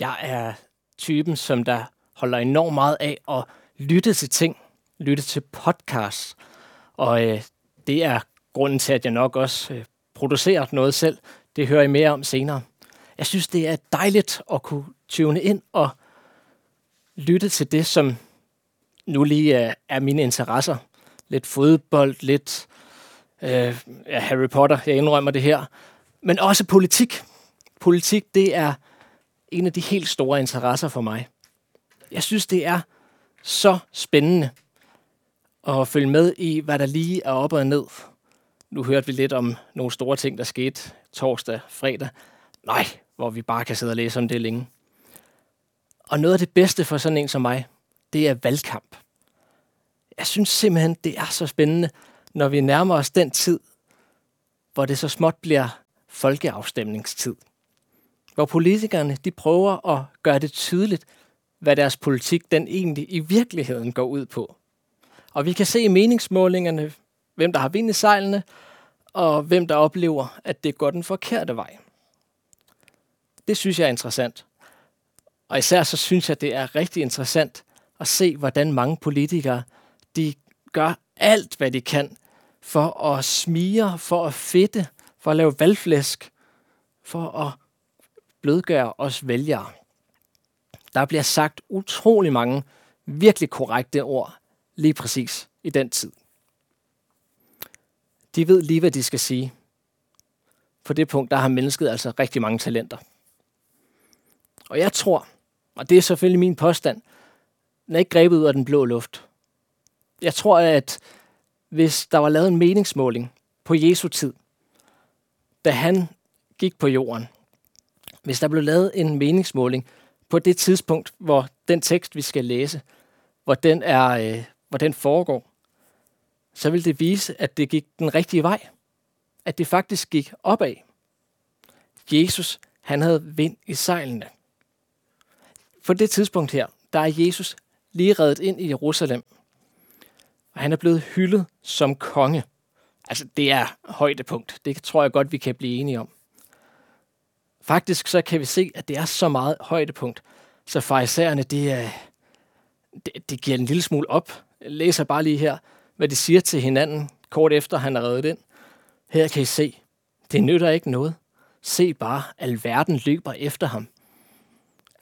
Jeg er typen, som der holder enormt meget af at lytte til ting, lytte til podcasts. Og øh, det er grunden til, at jeg nok også øh, producerer noget selv. Det hører I mere om senere. Jeg synes, det er dejligt at kunne tune ind og lytte til det, som nu lige er, er mine interesser. Lidt fodbold, lidt øh, ja, Harry Potter, jeg indrømmer det her. Men også politik. Politik, det er en af de helt store interesser for mig. Jeg synes, det er så spændende at følge med i, hvad der lige er op og ned. Nu hørte vi lidt om nogle store ting, der skete torsdag, fredag. Nej, hvor vi bare kan sidde og læse om det længe. Og noget af det bedste for sådan en som mig, det er valgkamp. Jeg synes simpelthen, det er så spændende, når vi nærmer os den tid, hvor det så småt bliver folkeafstemningstid. Hvor politikerne de prøver at gøre det tydeligt, hvad deres politik den egentlig i virkeligheden går ud på. Og vi kan se i meningsmålingerne, hvem der har vind i sejlene, og hvem der oplever, at det går den forkerte vej. Det synes jeg er interessant. Og især så synes jeg, det er rigtig interessant at se, hvordan mange politikere de gør alt, hvad de kan for at smige, for at fedte, for at lave valgflæsk, for at blødgør os vælgere. Der bliver sagt utrolig mange virkelig korrekte ord lige præcis i den tid. De ved lige, hvad de skal sige. På det punkt, der har mennesket altså rigtig mange talenter. Og jeg tror, og det er selvfølgelig min påstand, den er ikke grebet ud af den blå luft. Jeg tror, at hvis der var lavet en meningsmåling på Jesu tid, da han gik på jorden, hvis der blev lavet en meningsmåling på det tidspunkt, hvor den tekst, vi skal læse, hvor den, er, øh, hvor den foregår, så vil det vise, at det gik den rigtige vej. At det faktisk gik opad. Jesus, han havde vind i sejlene. På det tidspunkt her, der er Jesus lige reddet ind i Jerusalem. Og han er blevet hyldet som konge. Altså, det er højdepunkt. Det tror jeg godt, vi kan blive enige om. Faktisk så kan vi se, at det er så meget højdepunkt, så farisæerne, det, det, det giver en lille smule op. Jeg læser bare lige her, hvad de siger til hinanden, kort efter han er reddet ind. Her kan I se, det nytter ikke noget. Se bare, al verden løber efter ham.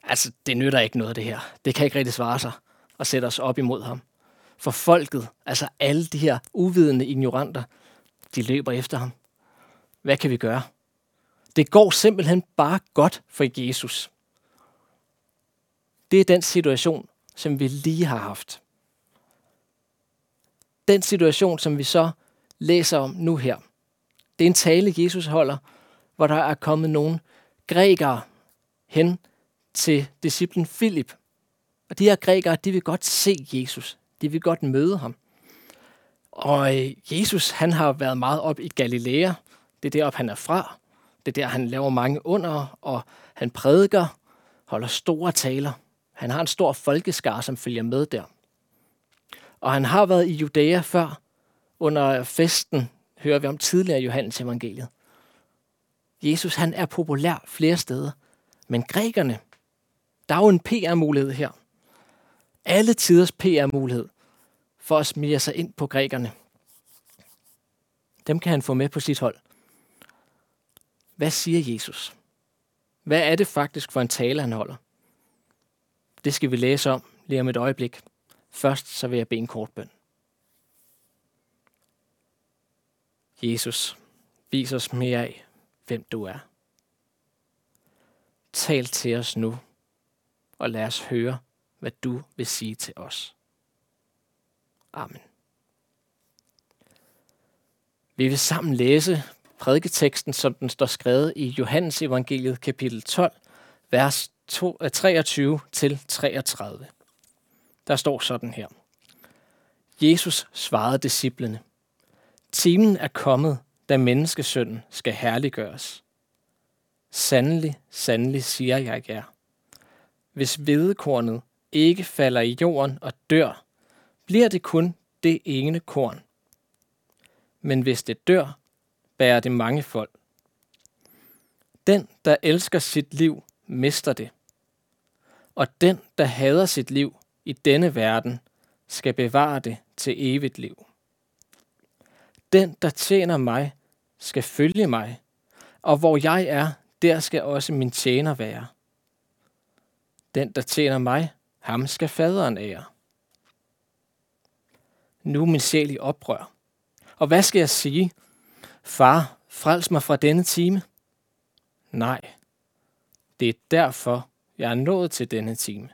Altså, det nytter ikke noget, det her. Det kan ikke rigtig svare sig at sætte os op imod ham. For folket, altså alle de her uvidende ignoranter, de løber efter ham. Hvad kan vi gøre? Det går simpelthen bare godt for Jesus. Det er den situation, som vi lige har haft. Den situation, som vi så læser om nu her, det er en tale, Jesus holder, hvor der er kommet nogle grækere hen til disciplen Filip. Og de her grækere, de vil godt se Jesus. De vil godt møde ham. Og øh, Jesus, han har været meget op i Galilea. Det er deroppe, han er fra. Det er der, han laver mange under, og han prædiker, holder store taler. Han har en stor folkeskar, som følger med der. Og han har været i Judæa før. Under festen hører vi om tidligere Johannes evangeliet. Jesus han er populær flere steder. Men grækerne, der er jo en PR-mulighed her. Alle tiders PR-mulighed for at smire sig ind på grækerne. Dem kan han få med på sit hold. Hvad siger Jesus? Hvad er det faktisk for en tale, han holder? Det skal vi læse om lige om et øjeblik. Først så vil jeg bede en kort bøn. Jesus, vis os mere af, hvem du er. Tal til os nu, og lad os høre, hvad du vil sige til os. Amen. Vi vil sammen læse prædiketeksten, som den står skrevet i Johannes evangeliet kapitel 12, vers 23 eh, til 33. Der står sådan her. Jesus svarede disciplene, Timen er kommet, da menneskesønnen skal herliggøres. Sandelig, sandelig siger jeg jer. Hvis hvedekornet ikke falder i jorden og dør, bliver det kun det ene korn. Men hvis det dør, bærer det mange folk. Den, der elsker sit liv, mister det. og den, der hader sit liv i denne verden, skal bevare det til evigt liv. Den, der tjener mig, skal følge mig, og hvor jeg er, der skal også min tjener være. Den, der tjener mig, ham skal faderen ære. Nu er min sjæl i oprør. Og hvad skal jeg sige? Far, frels mig fra denne time. Nej, det er derfor, jeg er nået til denne time.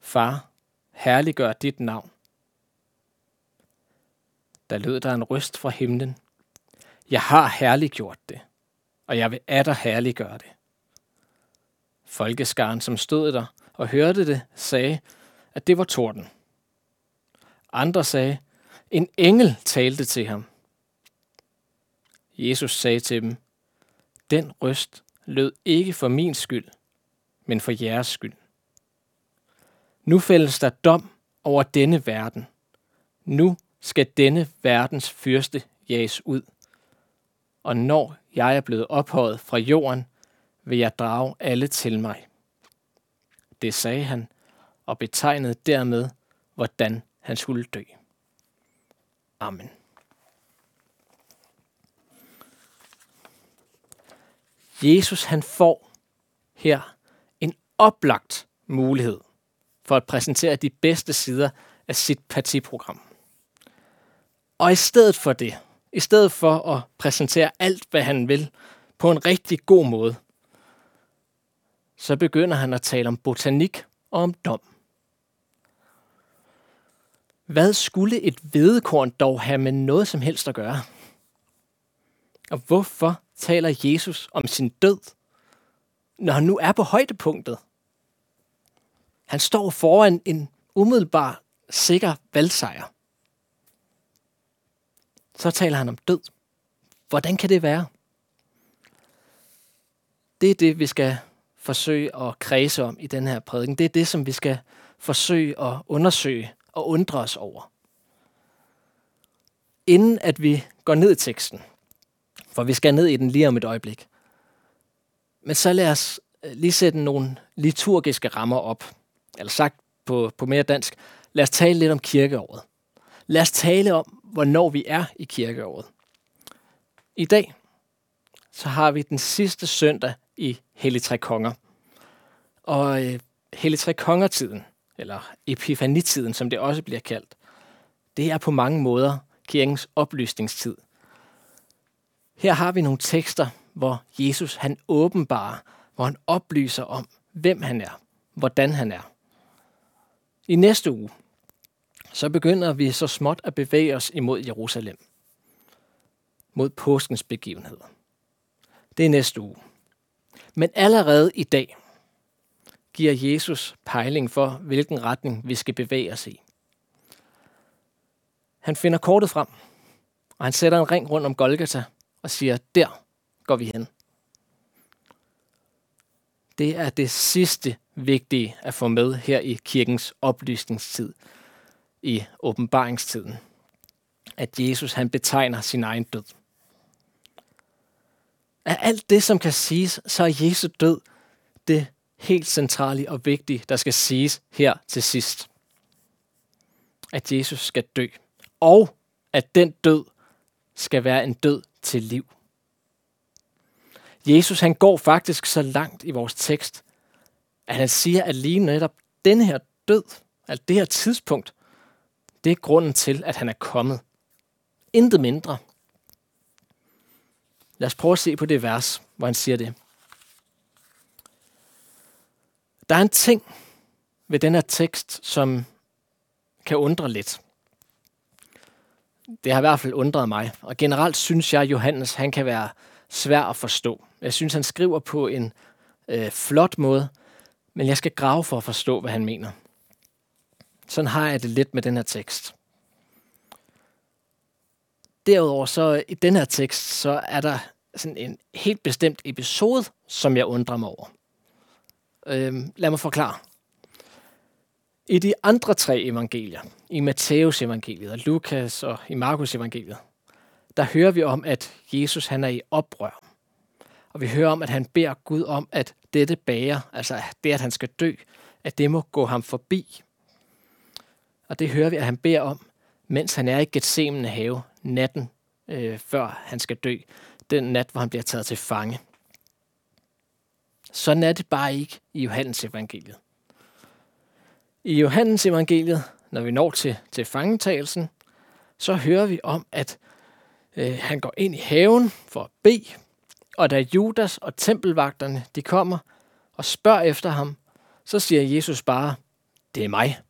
Far, herliggør dit navn. Der lød der en røst fra himlen. Jeg har herliggjort det, og jeg vil atter herliggøre det. Folkeskaren, som stod der og hørte det, sagde, at det var torden. Andre sagde, en engel talte til ham. Jesus sagde til dem, den røst lød ikke for min skyld, men for jeres skyld. Nu fældes der dom over denne verden. Nu skal denne verdens fyrste jages ud. Og når jeg er blevet ophøjet fra jorden, vil jeg drage alle til mig. Det sagde han, og betegnede dermed, hvordan han skulle dø. Amen. Jesus han får her en oplagt mulighed for at præsentere de bedste sider af sit partiprogram. Og i stedet for det, i stedet for at præsentere alt, hvad han vil, på en rigtig god måde, så begynder han at tale om botanik og om dom. Hvad skulle et vedekorn dog have med noget som helst at gøre? Og hvorfor taler Jesus om sin død, når han nu er på højdepunktet? Han står foran en umiddelbar sikker valgsejr. Så taler han om død. Hvordan kan det være? Det er det, vi skal forsøge at kredse om i den her prædiken. Det er det, som vi skal forsøge at undersøge og undre os over. Inden at vi går ned i teksten, for vi skal ned i den lige om et øjeblik. Men så lad os øh, lige sætte nogle liturgiske rammer op. Eller sagt på, på mere dansk, lad os tale lidt om kirkeåret. Lad os tale om, hvornår vi er i kirkeåret. I dag, så har vi den sidste søndag i Hellig Tre Konger. Og øh, Hellig Tre Konger-tiden, eller epifanitiden, som det også bliver kaldt, det er på mange måder kirkens oplysningstid. Her har vi nogle tekster, hvor Jesus han åbenbarer, hvor han oplyser om, hvem han er, hvordan han er. I næste uge, så begynder vi så småt at bevæge os imod Jerusalem. Mod påskens begivenheder. Det er næste uge. Men allerede i dag giver Jesus pejling for, hvilken retning vi skal bevæge os i. Han finder kortet frem, og han sætter en ring rundt om Golgata og siger, der går vi hen. Det er det sidste vigtige at få med her i kirkens oplysningstid, i åbenbaringstiden, at Jesus han betegner sin egen død. Af alt det, som kan siges, så er Jesu død det helt centrale og vigtige, der skal siges her til sidst. At Jesus skal dø, og at den død skal være en død til liv. Jesus han går faktisk så langt i vores tekst, at han siger, at lige netop denne her død, at det her tidspunkt, det er grunden til, at han er kommet. Intet mindre. Lad os prøve at se på det vers, hvor han siger det. Der er en ting ved den her tekst, som kan undre lidt. Det har i hvert fald undret mig, og generelt synes jeg, at Johannes han kan være svær at forstå. Jeg synes, han skriver på en øh, flot måde, men jeg skal grave for at forstå, hvad han mener. Sådan har jeg det lidt med den her tekst. Derudover så i den her tekst, så er der sådan en helt bestemt episode, som jeg undrer mig over. Øh, lad mig forklare. I de andre tre evangelier, i Matthæus evangeliet, og Lukas og i Markus evangeliet, der hører vi om, at Jesus han er i oprør. Og vi hører om, at han beder Gud om at dette bager, altså det, at han skal dø, at det må gå ham forbi. Og det hører vi, at han beder om, mens han er i Gethsemane have natten, øh, før han skal dø. Den nat, hvor han bliver taget til fange. Sådan er det bare ikke i Johannes evangeliet. I Johannes evangeliet, når vi når til, til fangetagelsen, så hører vi om, at øh, han går ind i haven for at bede, og da Judas og tempelvagterne de kommer og spørger efter ham, så siger Jesus bare, det er mig.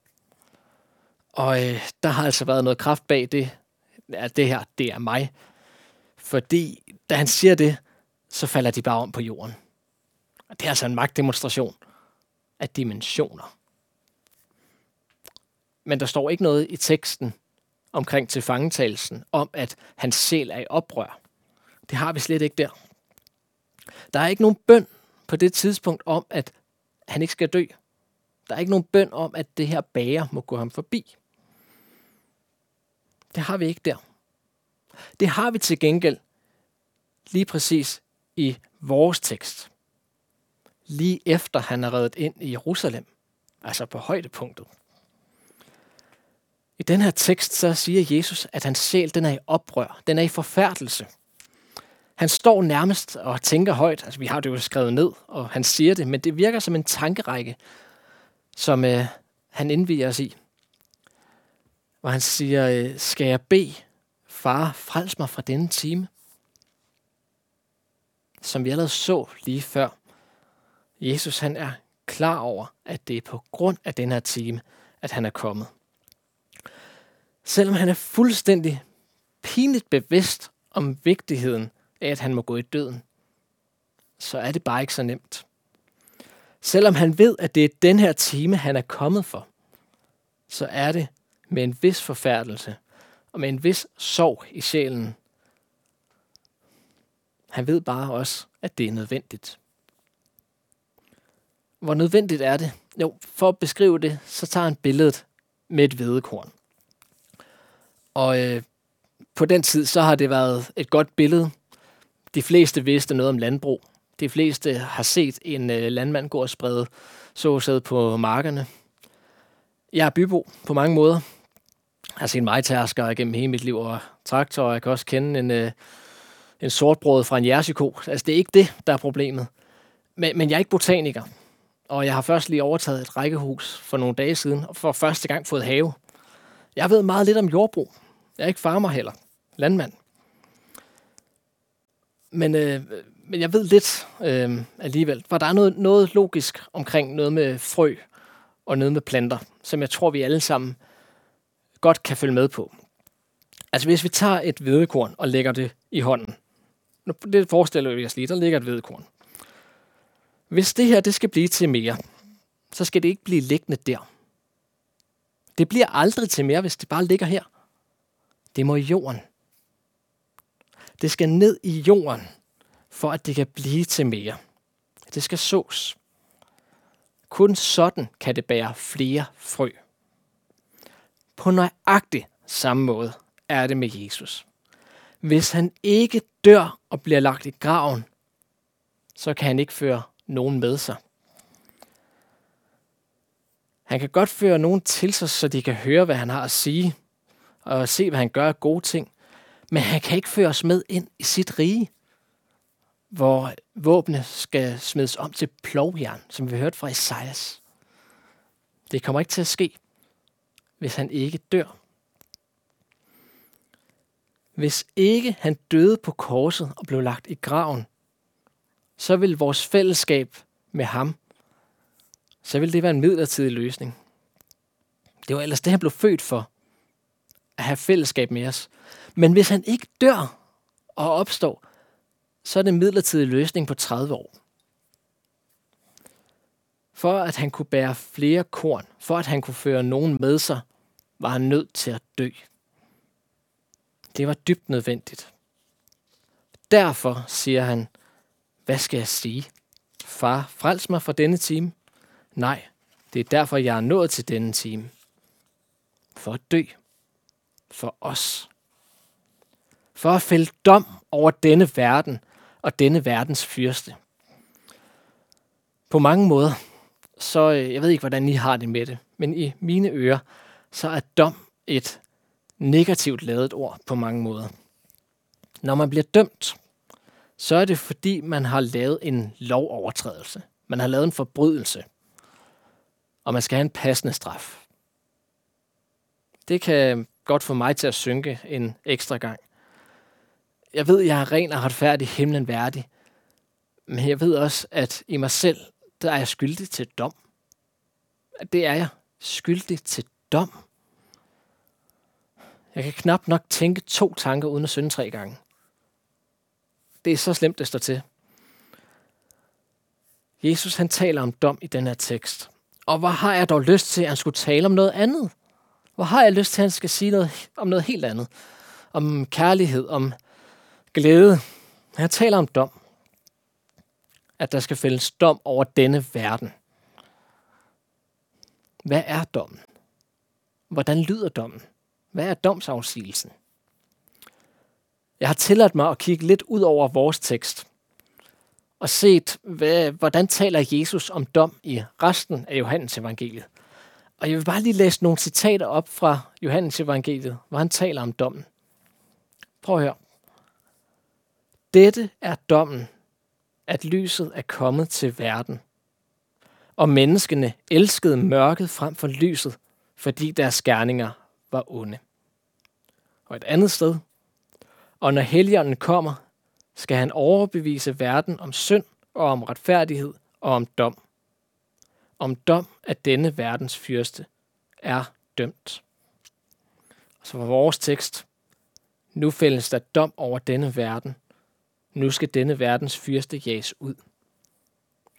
Og øh, der har altså været noget kraft bag det, at det her, det er mig. Fordi da han siger det, så falder de bare om på jorden. Og det er altså en magtdemonstration af dimensioner. Men der står ikke noget i teksten omkring tilfangetagelsen om, at hans sjæl er i oprør. Det har vi slet ikke der. Der er ikke nogen bøn på det tidspunkt om, at han ikke skal dø. Der er ikke nogen bøn om, at det her bager må gå ham forbi. Det har vi ikke der. Det har vi til gengæld lige præcis i vores tekst. Lige efter han er reddet ind i Jerusalem, altså på højdepunktet. I den her tekst så siger Jesus, at hans sjæl den er i oprør, den er i forfærdelse. Han står nærmest og tænker højt, altså vi har det jo skrevet ned, og han siger det, men det virker som en tankerække, som øh, han indviger os i. Hvor han siger, øh, skal jeg bede, far, frels mig fra denne time? Som vi allerede så lige før. Jesus han er klar over, at det er på grund af den her time, at han er kommet. Selvom han er fuldstændig pinligt bevidst om vigtigheden af, at han må gå i døden, så er det bare ikke så nemt. Selvom han ved, at det er den her time, han er kommet for, så er det med en vis forfærdelse og med en vis sorg i sjælen. Han ved bare også, at det er nødvendigt. Hvor nødvendigt er det? Jo, for at beskrive det, så tager han billedet med et hvedekorn. Og øh, på den tid, så har det været et godt billede. De fleste vidste noget om landbrug. De fleste har set en øh, landmand gå og sprede såsæd på markerne. Jeg er bybo på mange måder. Jeg har set majtærsker gennem hele mit liv og traktor. Jeg kan også kende en, øh, en sortbrød fra en jersiko. Altså, det er ikke det, der er problemet. Men, men jeg er ikke botaniker. Og jeg har først lige overtaget et rækkehus for nogle dage siden, og for første gang fået have. Jeg ved meget lidt om jordbrug. Jeg er ikke farmer heller. Landmand. Men, øh, men jeg ved lidt øh, alligevel, for der er noget, noget logisk omkring noget med frø og noget med planter, som jeg tror, vi alle sammen godt kan følge med på. Altså hvis vi tager et hvedekorn og lægger det i hånden. Det forestiller vi os lige, der ligger et hvedekorn. Hvis det her det skal blive til mere, så skal det ikke blive liggende der. Det bliver aldrig til mere, hvis det bare ligger her. Det må i jorden. Det skal ned i jorden, for at det kan blive til mere. Det skal sås. Kun sådan kan det bære flere frø. På nøjagtig samme måde er det med Jesus. Hvis han ikke dør og bliver lagt i graven, så kan han ikke føre nogen med sig. Han kan godt føre nogen til sig, så de kan høre, hvad han har at sige, og se, hvad han gør af gode ting. Men han kan ikke føre os med ind i sit rige, hvor våbne skal smides om til plovjern, som vi hørte fra Esajas. Det kommer ikke til at ske, hvis han ikke dør. Hvis ikke han døde på korset og blev lagt i graven, så vil vores fællesskab med ham, så ville det være en midlertidig løsning. Det var ellers det, han blev født for, at have fællesskab med os. Men hvis han ikke dør og opstår, så er det en midlertidig løsning på 30 år. For at han kunne bære flere korn, for at han kunne føre nogen med sig, var han nødt til at dø. Det var dybt nødvendigt. Derfor siger han, hvad skal jeg sige? Far, frels mig fra denne time. Nej, det er derfor, jeg er nået til denne time. For at dø. For os. For at fælde dom over denne verden og denne verdens fyrste. På mange måder, så øh, jeg ved ikke, hvordan I har det med det, men i mine ører, så er dom et negativt lavet ord på mange måder. Når man bliver dømt, så er det fordi, man har lavet en lovovertrædelse. Man har lavet en forbrydelse. Og man skal have en passende straf. Det kan godt få mig til at synke en ekstra gang. Jeg ved, jeg er ren og retfærdig himlen værdig. Men jeg ved også, at i mig selv, der er jeg skyldig til dom. Det er jeg skyldig til dom. Jeg kan knap nok tænke to tanker uden at synde tre gange. Det er så slemt, det står til. Jesus han taler om dom i den her tekst. Og hvor har jeg dog lyst til, at han skulle tale om noget andet? Hvor har jeg lyst til, at han skal sige noget, om noget helt andet? Om kærlighed, om glæde. Han taler om dom. At der skal fældes dom over denne verden. Hvad er dommen? Hvordan lyder dommen? Hvad er domsafsigelsen? Jeg har tilladt mig at kigge lidt ud over vores tekst og set, hvad, hvordan taler Jesus om dom i resten af Johannes evangeliet. Og jeg vil bare lige læse nogle citater op fra Johannes evangeliet, hvor han taler om dommen. Prøv at høre. Dette er dommen, at lyset er kommet til verden. Og menneskene elskede mørket frem for lyset, fordi deres gerninger var onde. Og et andet sted. Og når helgenen kommer, skal han overbevise verden om synd og om retfærdighed og om dom. Om dom, at denne verdens fyrste er dømt. Så var vores tekst. Nu fældes der dom over denne verden. Nu skal denne verdens fyrste jages ud.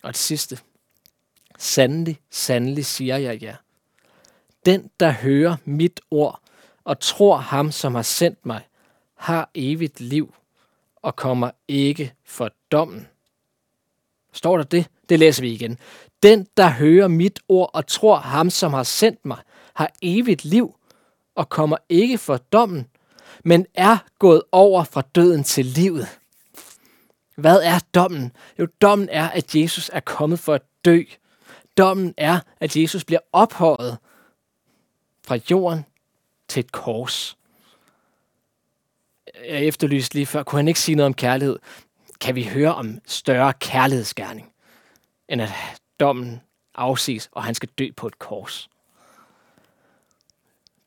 Og det sidste. Sandelig, sandelig siger jeg jer. Den, der hører mit ord og tror ham, som har sendt mig, har evigt liv og kommer ikke for dommen. Står der det? Det læser vi igen. Den, der hører mit ord og tror ham, som har sendt mig, har evigt liv og kommer ikke for dommen, men er gået over fra døden til livet. Hvad er dommen? Jo, dommen er, at Jesus er kommet for at dø. Dommen er, at Jesus bliver ophøjet fra jorden til et kors jeg efterlyste lige før, kunne han ikke sige noget om kærlighed? Kan vi høre om større kærlighedsgærning, end at dommen afsiges, og han skal dø på et kors?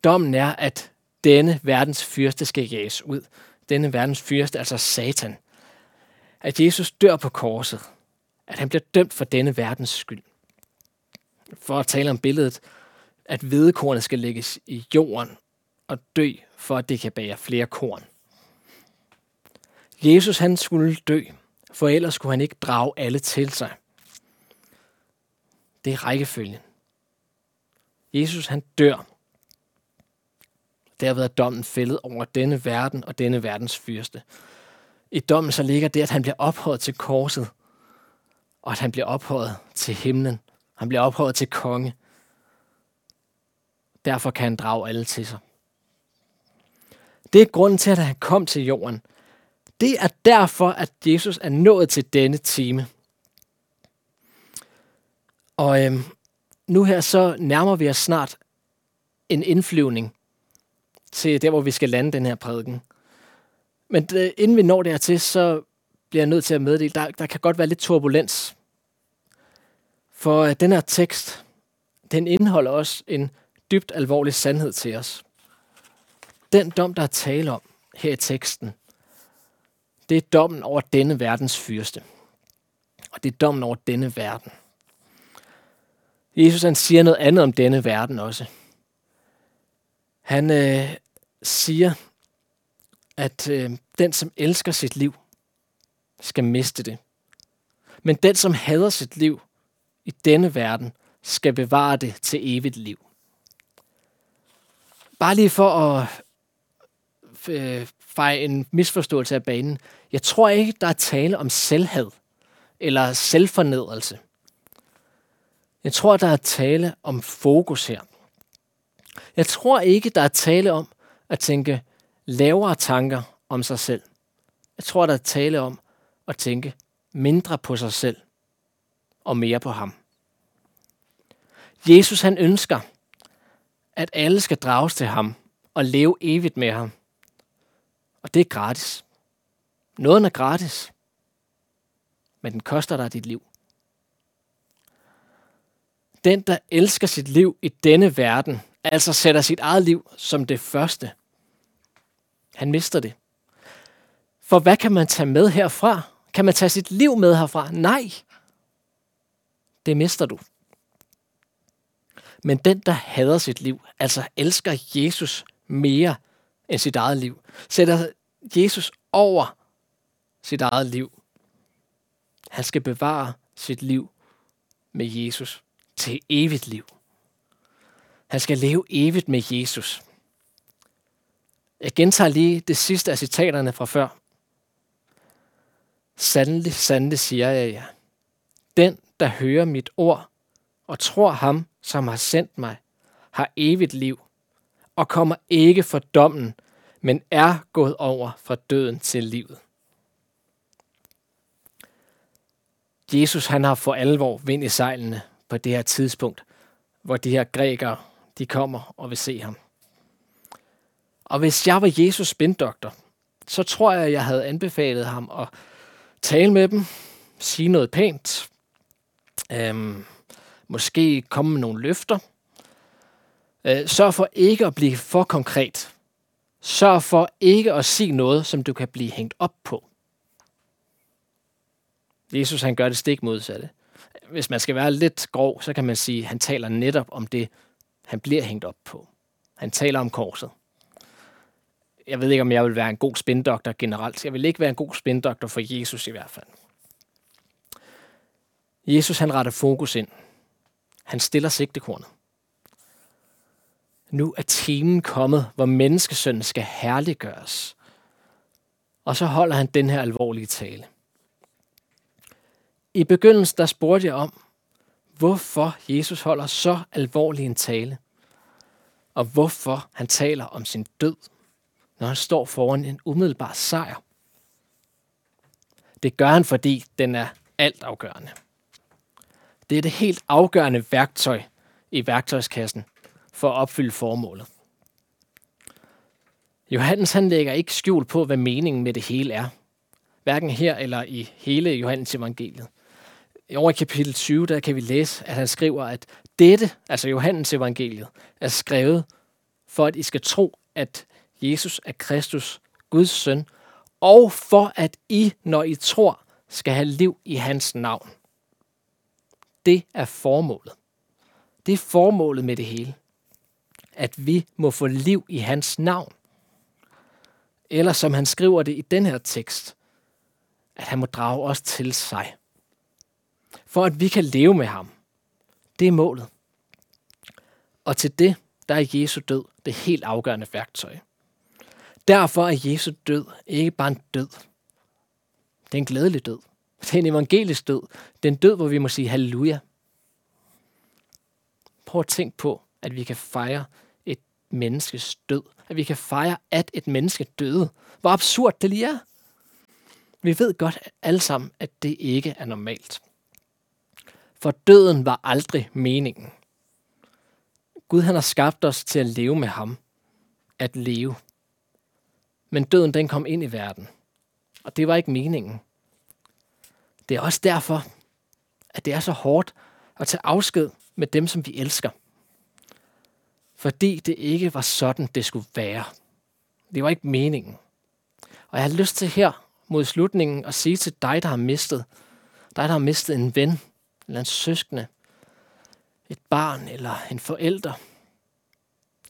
Dommen er, at denne verdens fyrste skal jages ud. Denne verdens fyrste, altså Satan. At Jesus dør på korset. At han bliver dømt for denne verdens skyld. For at tale om billedet, at hvedekornet skal lægges i jorden og dø, for at det kan bære flere korn. Jesus han skulle dø, for ellers skulle han ikke drage alle til sig. Det er rækkefølgen. Jesus han dør. Derved er dommen fældet over denne verden og denne verdens fyrste. I dommen så ligger det, at han bliver ophøjet til korset, og at han bliver ophøjet til himlen. Han bliver ophøjet til konge. Derfor kan han drage alle til sig. Det er grunden til, at han kom til jorden – det er derfor, at Jesus er nået til denne time. Og øhm, nu her så nærmer vi os snart en indflyvning til der, hvor vi skal lande den her prædiken. Men øh, inden vi når dertil, så bliver jeg nødt til at meddele, der, der kan godt være lidt turbulens. For øh, den her tekst, den indeholder også en dybt alvorlig sandhed til os. Den dom, der er tale om her i teksten, det er dommen over denne verdens fyrste. Og det er dommen over denne verden. Jesus han siger noget andet om denne verden også. Han øh, siger, at øh, den, som elsker sit liv, skal miste det. Men den, som hader sit liv i denne verden, skal bevare det til evigt liv. Bare lige for at øh, feje en misforståelse af banen. Jeg tror ikke, der er tale om selvhed eller selvfornedrelse. Jeg tror, der er tale om fokus her. Jeg tror ikke, der er tale om at tænke lavere tanker om sig selv. Jeg tror, der er tale om at tænke mindre på sig selv og mere på ham. Jesus han ønsker, at alle skal drages til ham og leve evigt med ham. Og det er gratis. Nåden er gratis, men den koster dig dit liv. Den, der elsker sit liv i denne verden, altså sætter sit eget liv som det første, han mister det. For hvad kan man tage med herfra? Kan man tage sit liv med herfra? Nej. Det mister du. Men den, der hader sit liv, altså elsker Jesus mere end sit eget liv, sætter Jesus over sit eget liv. Han skal bevare sit liv med Jesus til evigt liv. Han skal leve evigt med Jesus. Jeg gentager lige det sidste af citaterne fra før. Sandelig, sandelig siger jeg jer. Den, der hører mit ord og tror ham, som har sendt mig, har evigt liv og kommer ikke for dommen, men er gået over fra døden til livet. Jesus han har for alvor vind i sejlene på det her tidspunkt, hvor de her grækere de kommer og vil se ham. Og hvis jeg var Jesus spindoktor, så tror jeg, at jeg havde anbefalet ham at tale med dem, sige noget pænt, øhm, måske komme med nogle løfter. Øh, sørg for ikke at blive for konkret. Sørg for ikke at sige noget, som du kan blive hængt op på. Jesus han gør det stik modsatte. Hvis man skal være lidt grov, så kan man sige, at han taler netop om det, han bliver hængt op på. Han taler om korset. Jeg ved ikke, om jeg vil være en god spindoktor generelt. Jeg vil ikke være en god spindoktor for Jesus i hvert fald. Jesus han retter fokus ind. Han stiller sigtekornet. Nu er timen kommet, hvor menneskesønnen skal herliggøres. Og så holder han den her alvorlige tale. I begyndelsen der spurgte jeg om, hvorfor Jesus holder så alvorlig en tale, og hvorfor han taler om sin død, når han står foran en umiddelbar sejr. Det gør han, fordi den er altafgørende. Det er det helt afgørende værktøj i værktøjskassen for at opfylde formålet. Johannes han lægger ikke skjul på, hvad meningen med det hele er. Hverken her eller i hele Johannes evangeliet over i kapitel 20, der kan vi læse, at han skriver, at dette, altså Johannes evangeliet, er skrevet for, at I skal tro, at Jesus er Kristus, Guds søn, og for at I, når I tror, skal have liv i hans navn. Det er formålet. Det er formålet med det hele. At vi må få liv i hans navn. Eller som han skriver det i den her tekst, at han må drage os til sig for at vi kan leve med ham. Det er målet. Og til det, der er Jesu død det helt afgørende værktøj. Derfor er Jesu død ikke bare en død. Det er en glædelig død. Det er en evangelisk død. Det er en død, hvor vi må sige halleluja. Prøv at tænke på, at vi kan fejre menneskes død. At vi kan fejre, at et menneske døde. Hvor absurd det lige er. Vi ved godt alle sammen, at det ikke er normalt. For døden var aldrig meningen. Gud han har skabt os til at leve med ham. At leve. Men døden den kom ind i verden. Og det var ikke meningen. Det er også derfor, at det er så hårdt at tage afsked med dem, som vi elsker. Fordi det ikke var sådan, det skulle være. Det var ikke meningen. Og jeg har lyst til her mod slutningen at sige til dig, der har mistet, dig, der har mistet en ven, eller en søskende, et barn eller en forælder,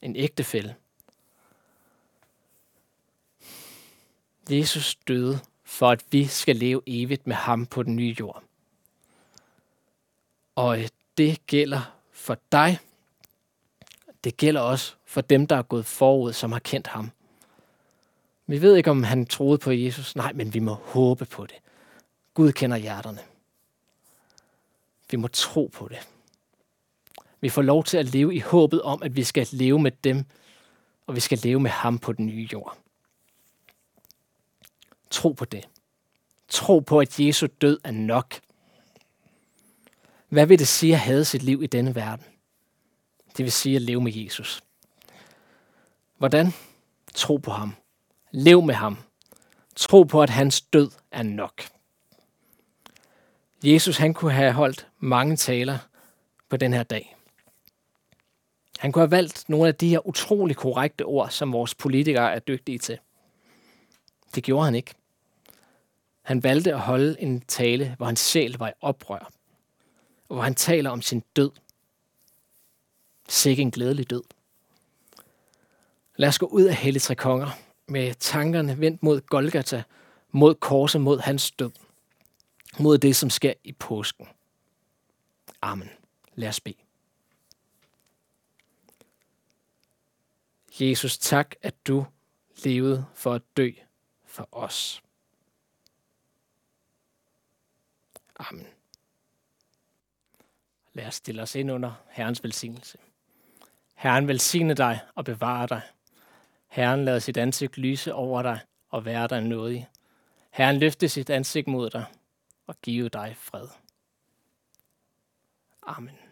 en ægtefælle. Jesus døde for, at vi skal leve evigt med ham på den nye jord. Og øh, det gælder for dig. Det gælder også for dem, der er gået forud, som har kendt ham. Vi ved ikke, om han troede på Jesus. Nej, men vi må håbe på det. Gud kender hjerterne. Vi må tro på det. Vi får lov til at leve i håbet om, at vi skal leve med dem, og vi skal leve med ham på den nye jord. Tro på det. Tro på, at Jesu død er nok. Hvad vil det sige at have sit liv i denne verden? Det vil sige at leve med Jesus. Hvordan? Tro på ham. Lev med ham. Tro på, at hans død er nok. Jesus han kunne have holdt mange taler på den her dag. Han kunne have valgt nogle af de her utrolig korrekte ord, som vores politikere er dygtige til. Det gjorde han ikke. Han valgte at holde en tale, hvor hans sjæl var i oprør, og hvor han taler om sin død. Sikke en glædelig død. Lad os gå ud af Hellig Tre Konger med tankerne vendt mod Golgata, mod korset, mod hans død, mod det, som sker i påsken. Amen. Lad os bede. Jesus, tak, at du levede for at dø for os. Amen. Lad os stille os ind under Herrens velsignelse. Herren velsigne dig og bevare dig. Herren lader sit ansigt lyse over dig og være dig nådig. Herren løfte sit ansigt mod dig og give dig fred. Amen.